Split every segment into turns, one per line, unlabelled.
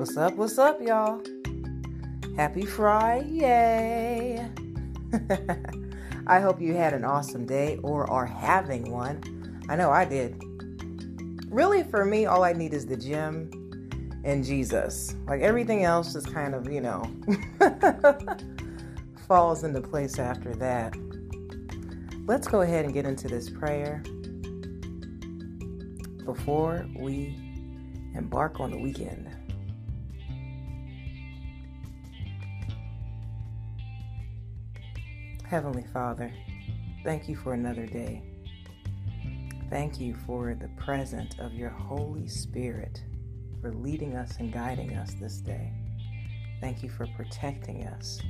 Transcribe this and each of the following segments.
What's up? What's up, y'all? Happy Friday! I hope you had an awesome day or are having one. I know I did. Really, for me, all I need is the gym and Jesus. Like everything else just kind of, you know, falls into place after that. Let's go ahead and get into this prayer before we embark on the weekend. Heavenly Father, thank you for another day. Thank you for the presence of your Holy Spirit for leading us and guiding us this day. Thank you for protecting us.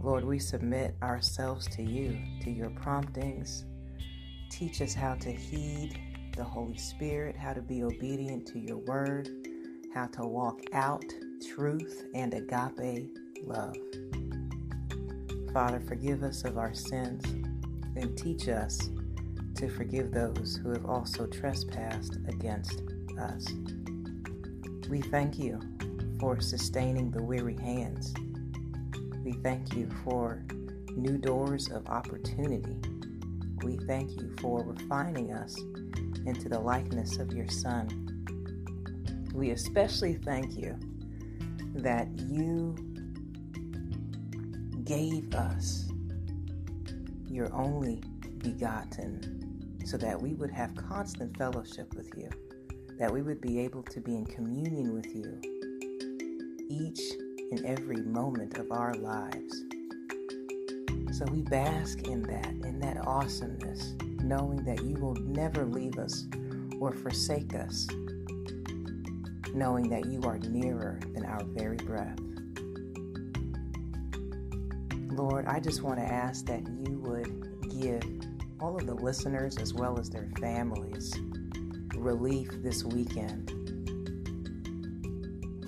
Lord, we submit ourselves to you, to your promptings. Teach us how to heed the Holy Spirit, how to be obedient to your word, how to walk out truth and agape love. Father, forgive us of our sins and teach us to forgive those who have also trespassed against us. We thank you for sustaining the weary hands. We thank you for new doors of opportunity. We thank you for refining us into the likeness of your Son. We especially thank you that you gave us your only begotten so that we would have constant fellowship with you, that we would be able to be in communion with you each and every moment of our lives. So we bask in that, in that awesomeness, knowing that you will never leave us or forsake us, knowing that you are nearer than our very breath. Lord, I just want to ask that you would give all of the listeners as well as their families relief this weekend.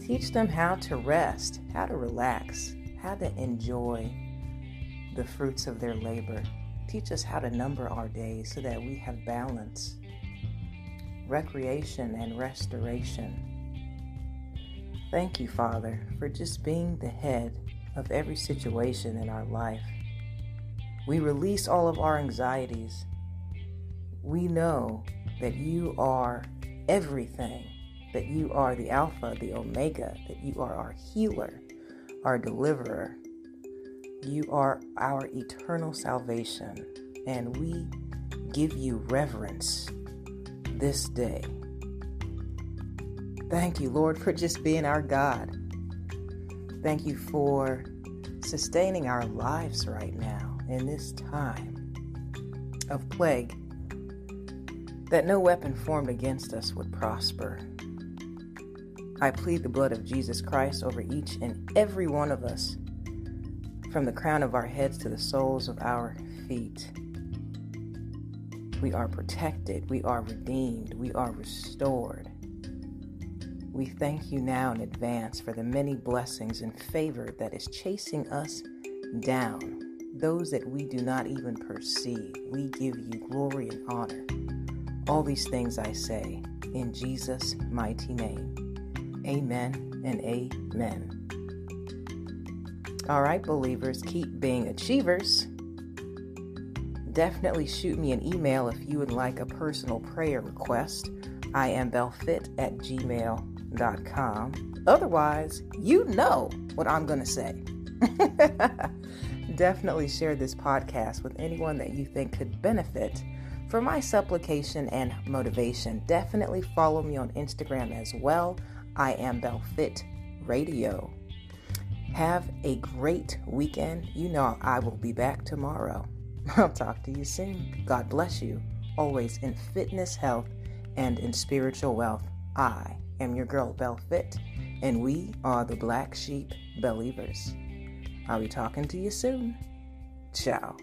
Teach them how to rest, how to relax, how to enjoy the fruits of their labor. Teach us how to number our days so that we have balance, recreation, and restoration. Thank you, Father, for just being the head of every situation in our life. We release all of our anxieties. We know that you are everything, that you are the Alpha, the Omega, that you are our healer, our deliverer. You are our eternal salvation, and we give you reverence this day. Thank you, Lord, for just being our God. Thank you for sustaining our lives right now in this time of plague, that no weapon formed against us would prosper. I plead the blood of Jesus Christ over each and every one of us, from the crown of our heads to the soles of our feet. We are protected, we are redeemed, we are restored. We thank you now in advance for the many blessings and favor that is chasing us down, those that we do not even perceive. We give you glory and honor. All these things I say in Jesus' mighty name. Amen and amen. All right, believers, keep being achievers. Definitely shoot me an email if you would like a personal prayer request. I am bellfit at gmail.com Otherwise, you know what I'm going to say. Definitely share this podcast with anyone that you think could benefit from my supplication and motivation. Definitely follow me on Instagram as well. I am BellFit Radio. Have a great weekend. You know I will be back tomorrow. I'll talk to you soon. God bless you. Always in fitness, health, and in spiritual wealth. I am your girl, Bell Fit, and we are the Black Sheep Believers. I'll be talking to you soon. Ciao.